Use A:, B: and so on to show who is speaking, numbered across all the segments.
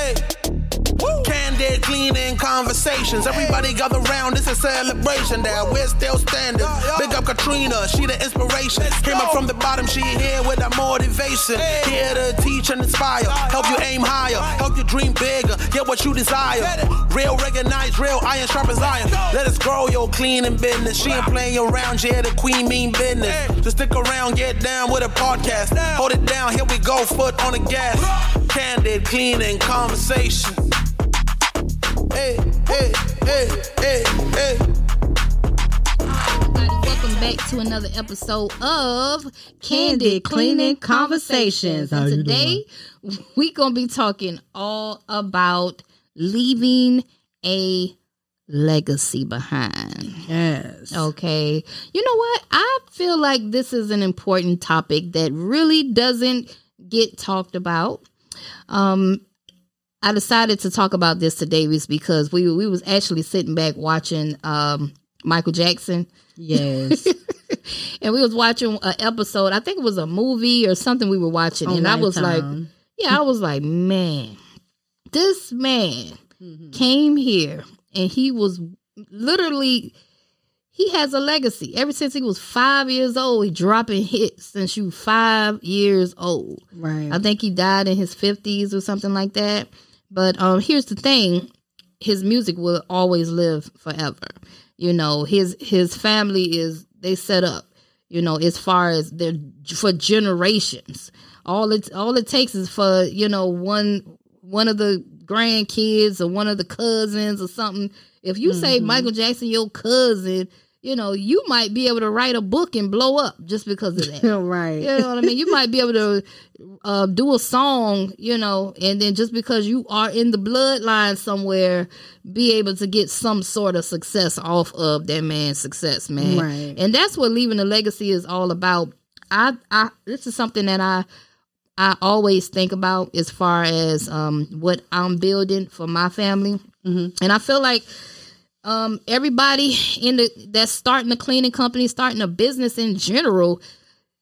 A: Hey. Candid, cleaning conversations. Everybody gather round, it's a celebration that we're still standing. Big up Katrina, she the inspiration. Came up from the bottom, she here with that motivation. Here to teach and inspire, help you aim higher, help you dream bigger, get what you desire. Real recognize, real iron sharp as iron. Let us grow your cleaning business. She ain't playing around, yeah, the queen mean business. Just stick around, get down with a podcast. Hold it down, here we go, foot on the gas. Candid, cleaning conversation. Hey, hey, hey, hey, hey.
B: Everybody, welcome back to another episode of Candid Cleaning Conversations. And today we're gonna be talking all about leaving a legacy behind.
C: Yes.
B: Okay. You know what? I feel like this is an important topic that really doesn't get talked about. Um I decided to talk about this to was because we we was actually sitting back watching um Michael Jackson
C: Yes.
B: and we was watching an episode. I think it was a movie or something we were watching,
C: On
B: and I was like, yeah, I was like, man, this man
C: Mm-hmm.
B: came here and he was literally he has a legacy ever since he was five years old. He dropping hits since you five years old.
C: right.
B: I think he died in his fifties or something like that. But um, here's the thing: his music will always live forever. You know, his his family is they set up. You know, as far as their for generations. All it all it takes is for you know one one of the grandkids or one of the cousins or something. If you say Michael Jackson, your cousin, you know, you might be able to write a book and blow up just because of that.
C: right.
B: You know what I mean? You might be able to uh, do a song, you know, and then just because you are in the bloodline somewhere, be able to get some sort of success off of that man's success, man.
C: Right.
B: And that's what leaving a legacy is all about. I, I, this is something that I, I always think about as far as um, what I'm building for my family,
C: Mhm.
B: and I feel like um, everybody in the that's starting a cleaning company, starting a business in general,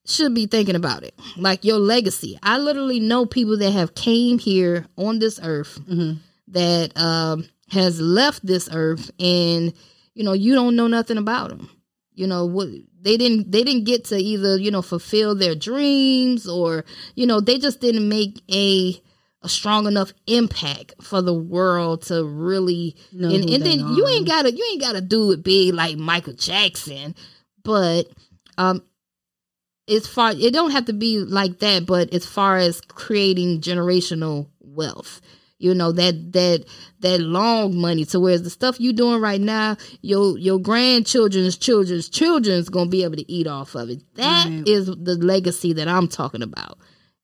B: should be thinking about it. Like your legacy. I literally know people that have came here on this earth
C: Mhm.
B: that um, has left this earth, and you know you don't know nothing about them. You know what they didn't they didn't get to either you know fulfill their dreams or you know they just didn't make a a strong enough impact for the world to really
C: Know
B: and, and then you ain't gotta you ain't gotta do it big like Michael Jackson, but um as far it don't have to be like that, but as far as creating generational wealth. You know, that that that long money to whereas the stuff you doing right now, your your grandchildren's children's children's gonna be able to eat off of it. That is
C: Right.
B: the legacy that I'm talking about.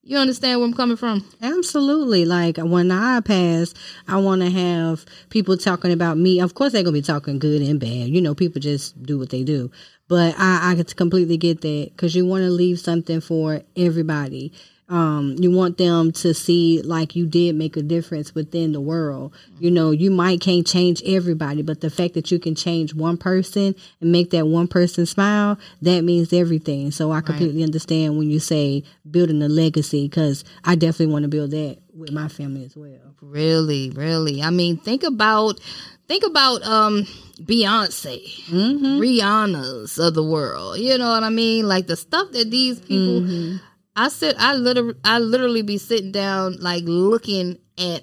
B: You understand where I'm coming from?
C: Absolutely. Like when I pass, I want to have people talking about me. Of course, they're going to be talking good and bad. You know, people just do what they do. But I, I completely get that because you want to leave something for everybody. Um, you want them to see like you did make a difference within the world. You know, you might can't change everybody, but the fact that you can change one person and make that one person smile, that means everything. So I completely understand when you say building a legacy because I definitely want to build that with my family as well.
B: Really, really. I mean, think about think about um Beyonce,
C: Mm-hmm.
B: Rihanna's of the world. You know what I mean? Like the stuff that these people
C: Mm-hmm.
B: I sit I literally I literally be sitting down like looking at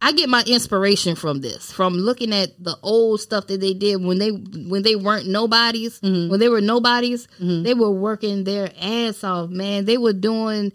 B: I get my inspiration from this, from looking at the old stuff that they did when they when they weren't nobodies,
C: Mm-hmm.
B: when they were nobodies, they were working their ass off, man. They were doing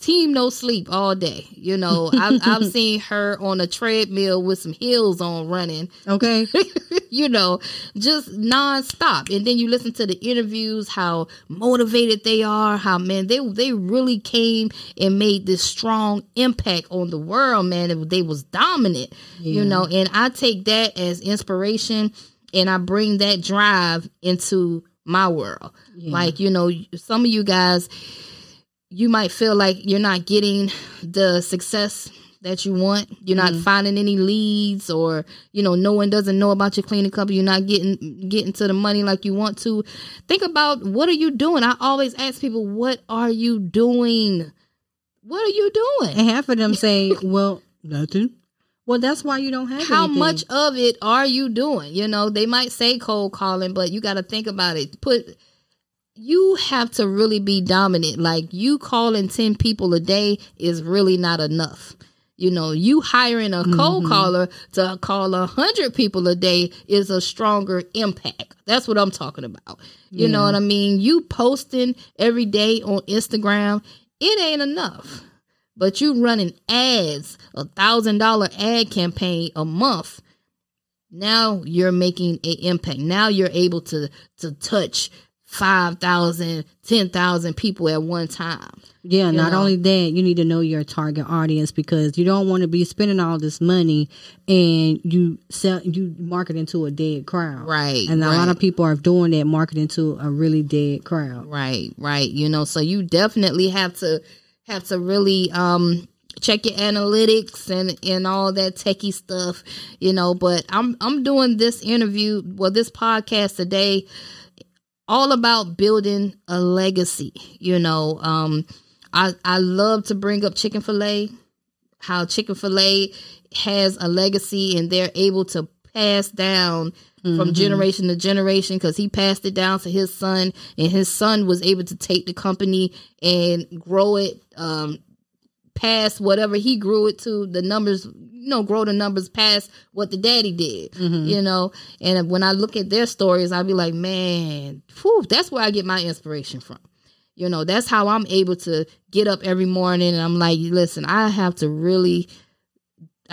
B: team no sleep all day. You know, I've, I've seen her on a treadmill with some heels on running,
C: Okay.
B: you know, just nonstop. And then you listen to the interviews, how motivated they are, how man they they really came and made this strong impact on the world, man. They was dominant, you know. And I take that as inspiration, and I bring that drive into my world.
C: Yeah.
B: Like you know, some of you guys, you might feel like you're not getting the success that you want. You're not mm-hmm. finding any leads or, you know, no one doesn't know about your cleaning company. You're not getting getting to the money like you want to. Think about what are you doing? I always ask people, what are you doing? What are you doing?
C: And half of them say, well, Nothing. Well, that's why you don't have
B: how
C: anything.
B: much of it are you doing? You know, they might say cold calling, but you got to think about it. Put you have to really be dominant. Like you calling 10 people a day is really not enough. You know, you hiring a cold mm-hmm. caller to call a hundred people a day is a stronger impact. That's what I'm talking about. You know what I mean? You posting every day on Instagram, it ain't enough. But you running ads, a thousand dollar ad campaign a month. Now you're making an impact. Now you're able to to touch 5,000, 10,000 people at one time.
C: Yeah, not
B: know?
C: only that, you need to know your target audience because you don't want to be spending all this money and you sell you market into a dead crowd.
B: Right,
C: And a lot of people are doing that marketing to a really dead crowd.
B: Right, right. You know, so you definitely have to have to really um check your analytics and and all that techie stuff, you know, but I'm I'm doing this interview, well this podcast today all about building a legacy, you know. Um I I love to bring up Chick-fil-A, how Chick-fil-A has a legacy and they're able to pass down from generation to generation because he passed it down to his son and his son was able to take the company and grow it um past whatever he grew it to the numbers you know grow the numbers past what the daddy did mm-hmm. you know and when i look at their stories i'll be like man whew, that's where i get my inspiration from you know that's how i'm able to get up every morning and i'm like listen i have to really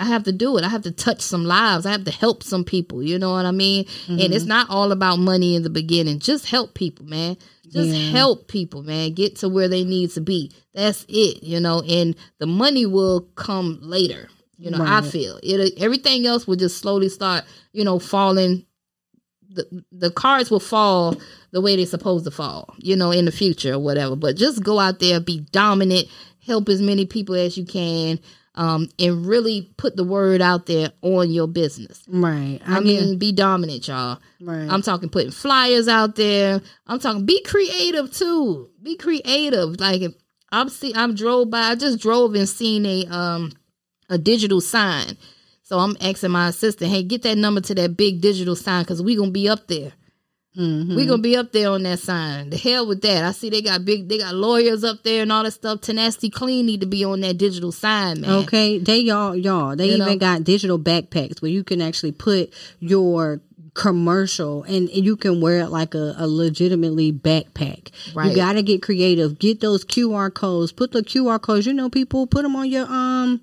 B: I have to do it. I have to touch some lives. I have to help some people. You know what I mean? And it's mm-hmm. not all about money in the beginning. Just help people, man. Just
C: Yeah.
B: help people, man. Get to where they need to be. That's it, you know. And the money will come later. You know, I feel it. Everything else will just slowly start, you know, falling. The the cards will fall the way they're supposed to fall, you know, in the future or whatever. But just go out there, be dominant, help as many people as you can, um, and really put the word out there on your business.
C: Right.
B: I,
C: I,
B: mean, be dominant, y'all.
C: right.
B: I'm talking putting flyers out there. I'm talking be creative too. Be creative. Like if I'm see I'm drove by, I just drove and seen a um a digital sign. So I'm asking my assistant, hey, get that number to that big digital sign because we gonna be up there.
C: Mhm.
B: We gonna be up there on that sign. The hell with that. I see they got big, they got lawyers up there and all that stuff. Tenacity Clean need to be on that digital sign, man.
C: Okay, they y'all y'all they
B: You
C: even
B: know?
C: got digital backpacks where you can actually put your commercial and, and you can wear it like a, a legitimately backpack.
B: Right.
C: You got to get creative. Get those QR codes. Put the QR codes. You know, people put them on your um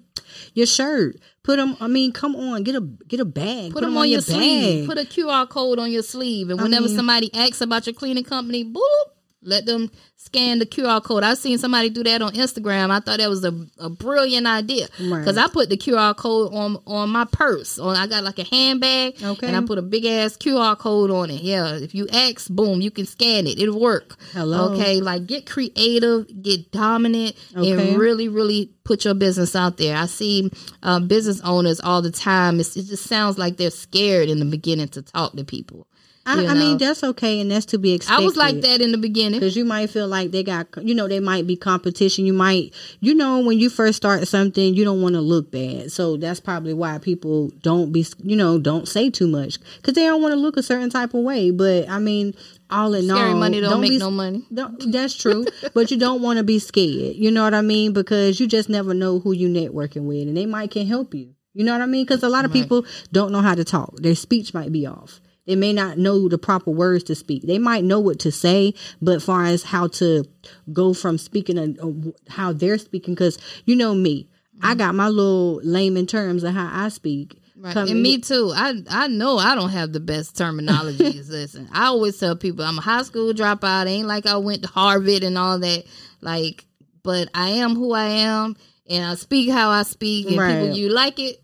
C: your shirt. Put them. I mean, come on, get a get a bag.
B: Put them on, your, sleeve.
C: bag.
B: Put a QR code on your sleeve, and whenever
C: mean-
B: somebody asks about your cleaning company, boop, let them scan the QR code. I've seen somebody do that on Instagram. I thought that was a, a brilliant idea
C: Right.
B: because I put the QR code on on my purse. On I got like a handbag,
C: Okay.
B: and I put a big ass QR code on it. Yeah, if you ask, boom, you can scan it. It'll work.
C: Hello.
B: Okay, like get creative, get dominant,
C: Okay.
B: and really, really put your business out there. I see uh, business owners all the time. It's, it just sounds like they're scared in the beginning to talk to people.
C: I,
B: you
C: I mean, that's okay, and that's to be expected.
B: I was like that in the beginning.
C: because you might feel like they got you know they might be competition. You might you know when you first start something you don't want to look bad. So that's probably why people don't be you know don't say too much. Because they don't want to look a certain type of way. But i mean all in
B: Scary
C: all
B: money don't make
C: be
B: no money.
C: don't- that's true. But you don't want to be scared. You know what i mean? Because you just never know who you networking with and they might can help you. You know what i mean? Because a lot of
B: Right.
C: people don't know how to talk. Their speech might be off they may not know the proper words to speak. They might know what to say, but far as how to go from speaking and uh, how they're speaking, because you know me, I got my little layman terms of how I speak.
B: Right.
C: Come-
B: and me too. I I know I don't have the best terminologies. Listen, I always tell people I'm a high school dropout. Ain't like I went to Harvard and all that. Like, but I am who I am, and I speak how I speak. And
C: Right.
B: people, you like it.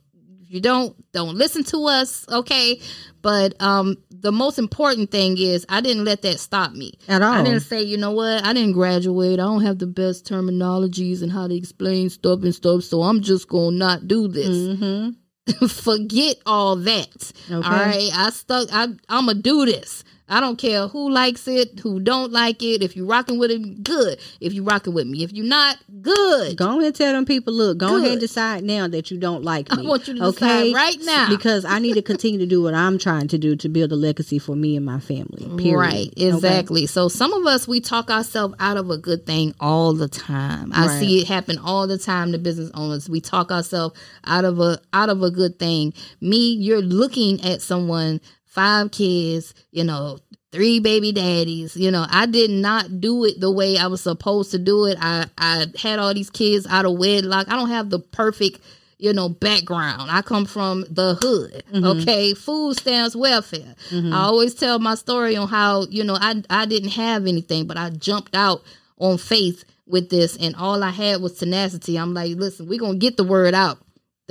B: You don't, don't listen to us. Okay. But um, the most important thing is I didn't let that stop me.
C: At all.
B: I didn't say, you know what? I didn't graduate. I don't have the best terminologies and how to explain stuff and stuff. So I'm just gonna not do this
C: Mm-hmm.
B: forget all that.
C: Okay.
B: All right, I stuck. I I'm gonna do this. I don't care who likes it, who don't like it. If you rocking with it, good. If you rocking with me, if you're not, good.
C: Go ahead and tell them people, look, go
B: Good.
C: ahead and decide now that you don't like me.
B: I want you to decide right now.
C: Because I need to continue to do what I'm trying to do to build a legacy for me and my family. Period.
B: Right,
C: Okay?
B: exactly. So some of us we talk ourselves out of a good thing all the time. I
C: Right.
B: see it happen all the time to business owners. We talk ourselves out of a out of a good thing. Me, you're looking at someone, five kids, you know, three baby daddies. You know, I did not do it the way I was supposed to do it. I I had all these kids out of wedlock. I don't have the perfect you know, background. I come from the hood. Mm-hmm. Okay. Food stamps, welfare. Mm-hmm. I always tell my story on how, you know, I I didn't have anything, but I jumped out on faith with this and all I had was tenacity. I'm like, listen, we're gonna get the word out.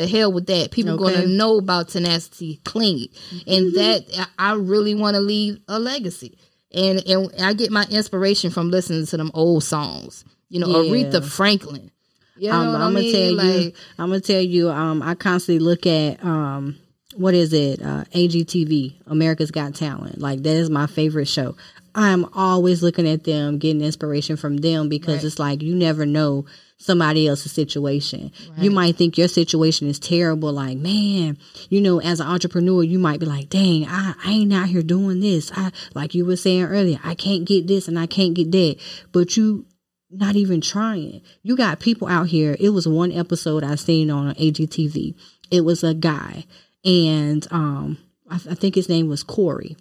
B: The hell with that. People
C: Okay.
B: gonna know about tenacity clean. And that I really wanna leave a legacy. And and I get my inspiration from listening to them old songs. You know,
C: Yeah.
B: Aretha Franklin. You know
C: Um, I'm gonna
B: mean?
C: tell you. I'm gonna tell you. Um, I constantly look at um, what is it? Uh, AGTV, America's Got Talent. Like that is my favorite show. I'm always looking at them, getting inspiration from them because
B: Right.
C: it's like you never know somebody else's situation. You might think your situation is terrible. Like, man, you know, as an entrepreneur, you might be like, dang, I, I ain't out here doing this. I like you were saying earlier, I can't get this and I can't get that. But you not even trying. You got people out here. It was one episode I seen on AGTV. It was a guy, and um, I, I think his name was Corey,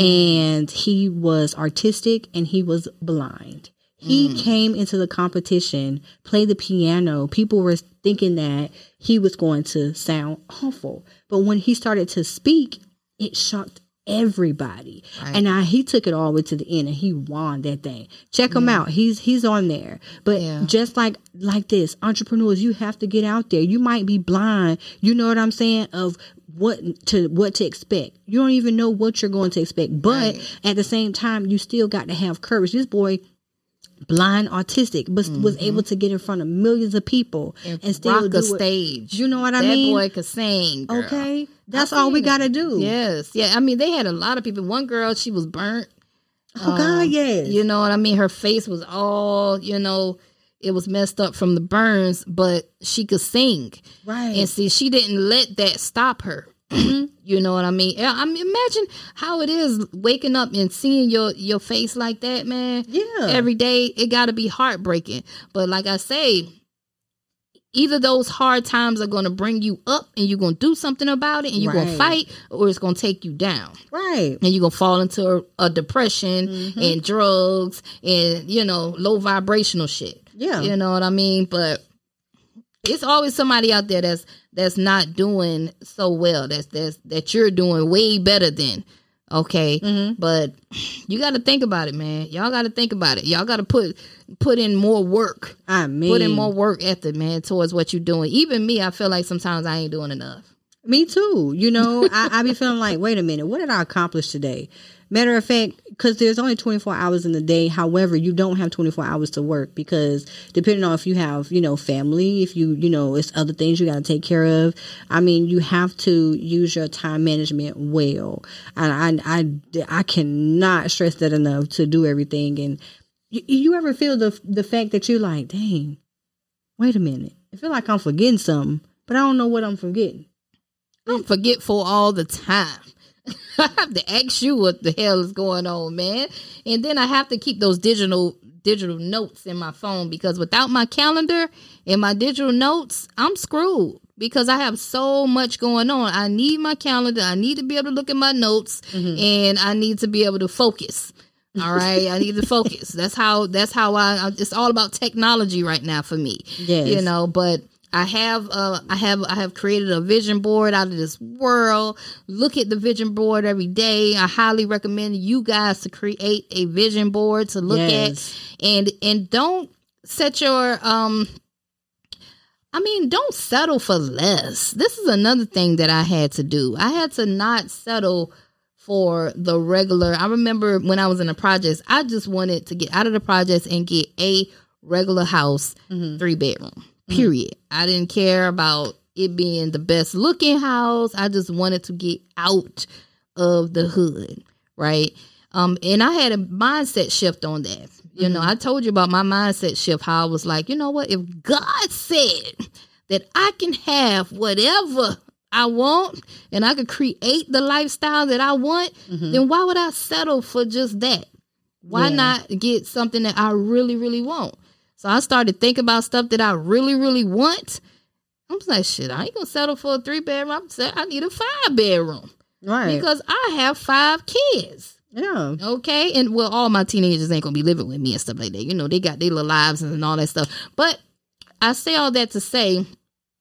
C: and he was artistic and he was blind. He mm. came into the competition, played the piano. People were thinking that he was going to sound awful, but when he started to speak, it shocked everybody. And I, he took it all the way to the end, and he won that thing. Check him out. He's he's on there. But
B: Yeah.
C: just like like this, entrepreneurs, you have to get out there. You might be blind. You know what I'm saying? Of what to what to expect. You don't even know what you're going to expect. But at the same time, you still got to have courage. This boy blind autistic but was mm-hmm. able to get in front of millions of people and, still
B: rock
C: do
B: a stage.
C: You know what I mean that
B: boy could sing. girl.
C: Okay, that's all we got to do.
B: Yes, yeah. I mean, they had a lot of people. One girl, she was burnt.
C: Oh God, um, yes.
B: You know what I mean? Her face was all, you know, it was messed up from the burns, but she could sing.
C: Right.
B: And see, she didn't let that stop her. You know what I mean? I mean, imagine how it is waking up and seeing your your face like that, man.
C: Yeah.
B: Every day, it got to be heartbreaking. But like I say, either those hard times are going to bring you up and you're going to do something about it and you're going to fight, or it's going to take you down
C: right.
B: and you're gonna fall into a, a depression
C: Mm-hmm.
B: and drugs and you know low vibrational shit.
C: Yeah.
B: you know what I mean. But it's always somebody out there that's that's not doing so well. That's that's that you're doing way better than. Okay,
C: Mm-hmm.
B: but you got to think about it, man. Y'all got to think about it. Y'all got to put put in more work.
C: I mean,
B: Put in more work ethic, man, towards what you're doing. Even me, I feel like sometimes I ain't doing enough.
C: Me too. You know, I, I be feeling like, wait a minute, what did I accomplish today? Matter of fact, because there's only 24 hours in the day. However, you don't have 24 hours to work because depending on if you have, you know, family, if you, you know, it's other things you got to take care of. I mean, you have to use your time management well. And I, I, I cannot stress that enough to do everything. And you, you ever feel the the fact that you're like, dang, wait a minute, I feel like I'm forgetting something, but I don't know what I'm forgetting.
B: I'm forgetful all the time. I have to ask you what the hell is going on, man. And then I have to keep those digital digital notes in my phone because without my calendar and my digital notes, I'm screwed because I have so much going on. I need my calendar. I need to be able to look at my notes mm-hmm. and I need to be able to focus. All right, I need to focus. That's how. That's how I. I- It's all about technology right now for me.
C: Yes.
B: You know, but I have. Uh, I have. I have created a vision board out of this world. Look at the vision board every day. I highly recommend you guys to create a vision board to look
C: Yes.
B: at, and and don't set your um. I mean, don't settle for less. This is another thing that I had to do. I had to not settle for the regular. I remember when I was in the projects, I just wanted to get out of the projects and get a regular house, three bedroom. Mm-hmm. Period. I didn't care about it being the best looking house. I just wanted to get out of the hood, right? Um, and I had a mindset shift on that. You know, mm-hmm. I told you about my mindset shift, how I was like, you know what, if God said that I can have whatever I want and I could create the lifestyle that I want, mm-hmm. then why would I settle for just that? Why
C: Yeah.
B: not get something that I really, really want? So I started thinking about stuff that I really, really want. I'm like, shit, I ain't gonna settle for a three bedroom. I'm saying I need a five bedroom
C: Right.
B: because I have five kids.
C: yeah.
B: Okay. And well, all my teenagers ain't gonna be living with me and stuff like that. You know, they got their little lives and all that stuff. But I say all that to say,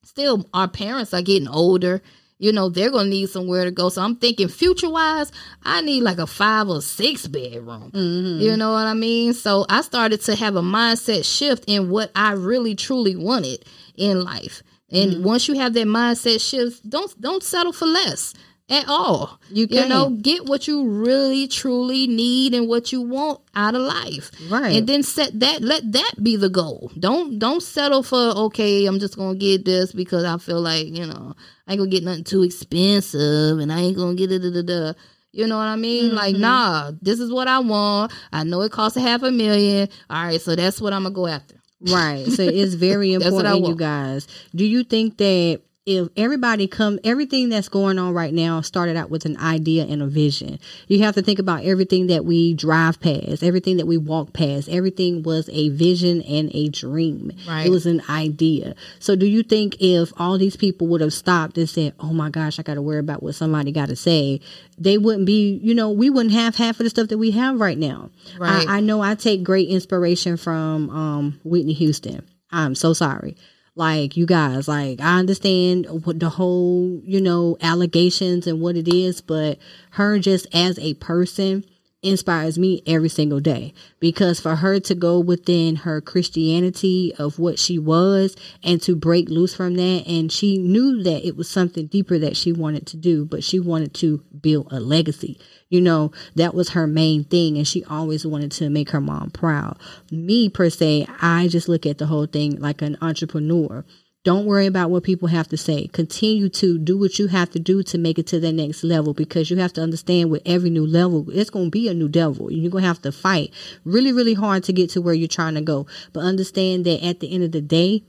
B: still our parents are getting older. You know, they're gonna need somewhere to go. So I'm thinking future wise, I need like a five or six bedroom. Mm-hmm. You know what I mean? So I started to have a mindset shift in what I really truly wanted in life. And mm-hmm. once you have that mindset shift, don't don't settle for less at all.
C: You
B: You know, get what you really truly need and what you want out of life.
C: Right.
B: And then set that let that be the goal. Don't don't settle for okay, I'm just gonna get this because I feel like, you know, I ain't gonna get nothing too expensive and I ain't gonna get it da, da, da. You know what I mean? Like,
C: Mm-hmm.
B: nah, this is what I want. I know it costs a half a million. All right, so that's what I'm gonna go after.
C: Right. So it's very
B: That's what I
C: important, you guys. Do you think that if everybody come everything that's going on right now started out with an idea and a vision. You have to think about everything that we drive past, everything that we walk past. Everything was a vision and a dream.
B: Right.
C: It was an idea. So do you think if all these people would have stopped and said, "Oh my gosh, I got to worry about what somebody got to say," they wouldn't be, you know, we wouldn't have half of the stuff that we have right now.
B: Right.
C: I, I know I take great inspiration from um, Whitney Houston. I'm so sorry. Like you guys, like I understand what the whole, you know, allegations and what it is, but her just as a person inspires me every single day. Because for her to go within her Christianity of what she was and to break loose from that and she knew that it was something deeper that she wanted to do but she wanted to build a legacy. You know that was her main thing and she always wanted to make her mom proud. Me per se I just look at the whole thing like an entrepreneur don't worry about what people have to say. Continue to do what you have to do to make it to the next level because you have to understand with every new level, it's going to be a new devil. You're going to have to fight really, really hard to get to where you're trying to go. But understand that at the end of the day,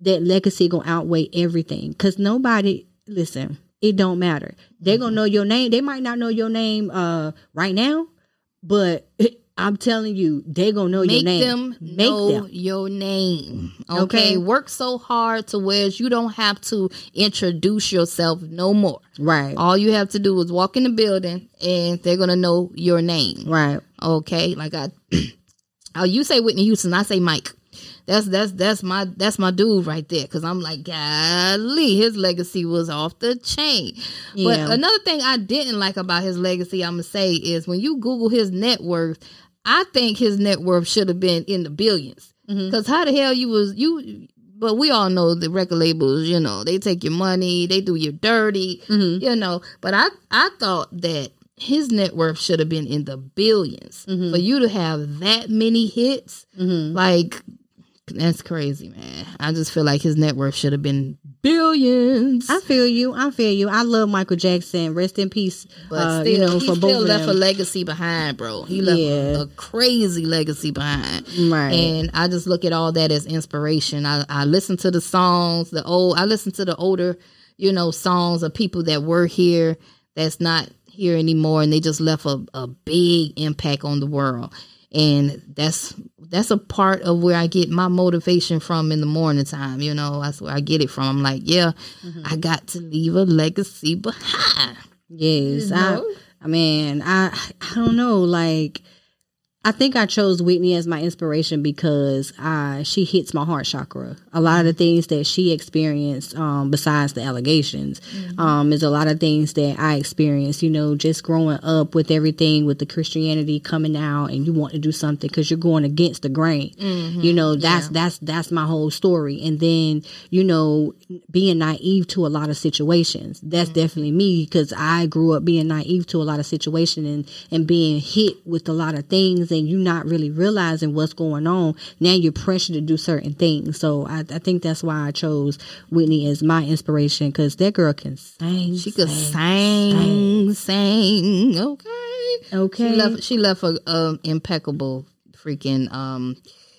C: that legacy going to outweigh everything because nobody, listen, it don't matter. They're going to know your name. They might not know your name uh, right now, but I'm telling you, they're going to know your name.
B: Make them
C: Make
B: know
C: them.
B: your name. Mm. Okay?
C: Okay.
B: Work so hard to where you don't have to introduce yourself no more.
C: Right.
B: All you have to do is walk in the building and they're gonna know your name.
C: Right.
B: Okay. Like I oh you say Whitney Houston, I say Mike. That's that's that's my that's my dude right there. Cause I'm like, golly, his legacy was off the chain.
C: Yeah.
B: But another thing I didn't like about his legacy, I'm gonna say, is when you Google his net worth, I think his net worth should have been in the 1000000000s mm-hmm. Cause how the hell you was you but we all know the record labels, you know, they take your money, they do you dirty, mm-hmm. you know. But I I thought that his net worth should have been in the 1000000000s mm-hmm. For you to have that many hits, like that's crazy, man. I just feel like his net worth should have been billions.
C: I feel you. I feel you. I love Michael Jackson. Rest in peace.
B: But
C: uh,
B: still,
C: you know,
B: he
C: for
B: still
C: both
B: left a legacy behind, bro. He left
C: Yeah.
B: a, a crazy legacy behind.
C: Right.
B: And I just look at all that as inspiration. I, I listen to the songs, the old I listen to the older, you know, songs of people that were here that's not here anymore and they just left a, a big impact on the world. And that's that's a part of where I get my motivation from in the morning time, you know. That's where I get it from. I'm like, yeah,
C: Mm-hmm.
B: I got to leave a legacy behind.
C: yes.
B: You
C: I. I mean, I I don't know. Like, I think I chose Whitney as my inspiration because uh, she hits my heart chakra. A lot of the things that she experienced, um, besides the allegations, um, is a lot of things that I experienced. You know, just growing up with everything with the Christianity coming out, and you want to do something because you're going against the grain. You know, that's that's that's my whole story. And then you know, being naive to a lot of situations. That's definitely me because I grew up being naive to a lot of situations and and being hit with a lot of things things and you're not really realizing what's going on. Now you're pressured to do certain things. So I, I think that's why I chose Whitney as my inspiration because that girl can sing.
B: She could sing, sing. Okay.
C: Okay.
B: She left. She left a, a impeccable freaking. Um,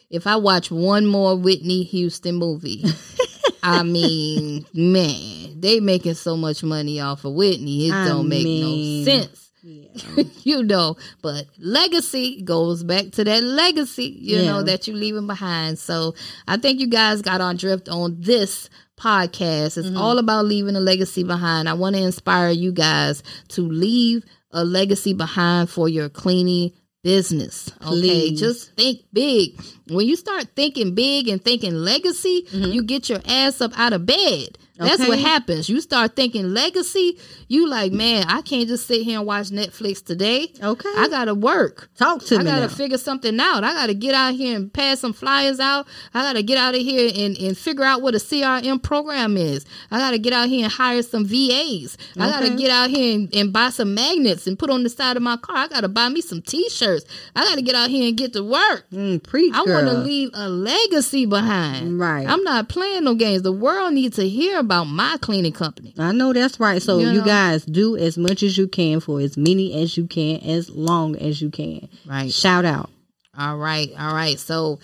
B: if I watch one more Whitney Houston movie, I mean, man, they making so much money off of Whitney. It
C: I
B: don't make
C: mean,
B: no sense. you know, but legacy goes back to that legacy, you
C: Yeah.
B: know, that you're leaving behind. So I think you guys got on drift on this podcast. It's mm-hmm. all about leaving a legacy behind. I want to inspire you guys to leave a legacy behind for your cleaning business. Okay.
C: Please.
B: Just think big. When you start thinking big and thinking legacy, mm-hmm. you get your ass up out of bed. That's what happens. You start thinking legacy, you like, man, I can't just sit here and watch Netflix today.
C: Okay.
B: I gotta work.
C: Talk to
B: I
C: me I
B: gotta
C: now.
B: figure something out. I gotta get out here and pass some flyers out. I gotta get out of here and, and figure out what a CRM program is. I gotta get out here and hire some VAs. I gotta get out here and, and buy some magnets and put on the side of my car. I gotta buy me some t-shirts. I gotta get out here and get to work.
C: Mm, preach,
B: I want to leave a legacy behind.
C: Right.
B: I'm not playing no games. The world needs to hear about my cleaning company.
C: I know that's right. So
B: You
C: you,
B: know?
C: guys do as much as you can for as many as you can, as long as you can.
B: Right.
C: Shout out.
B: All right. All right. So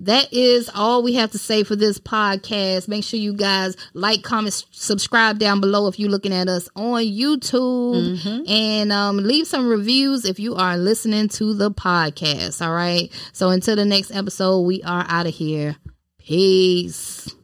B: that is all we have to say for this podcast. Make sure you guys like, comment, subscribe down below if you're looking at us on YouTube and um, leave some reviews if you are listening to the podcast. All right. So until the next episode, we are out of here. Peace.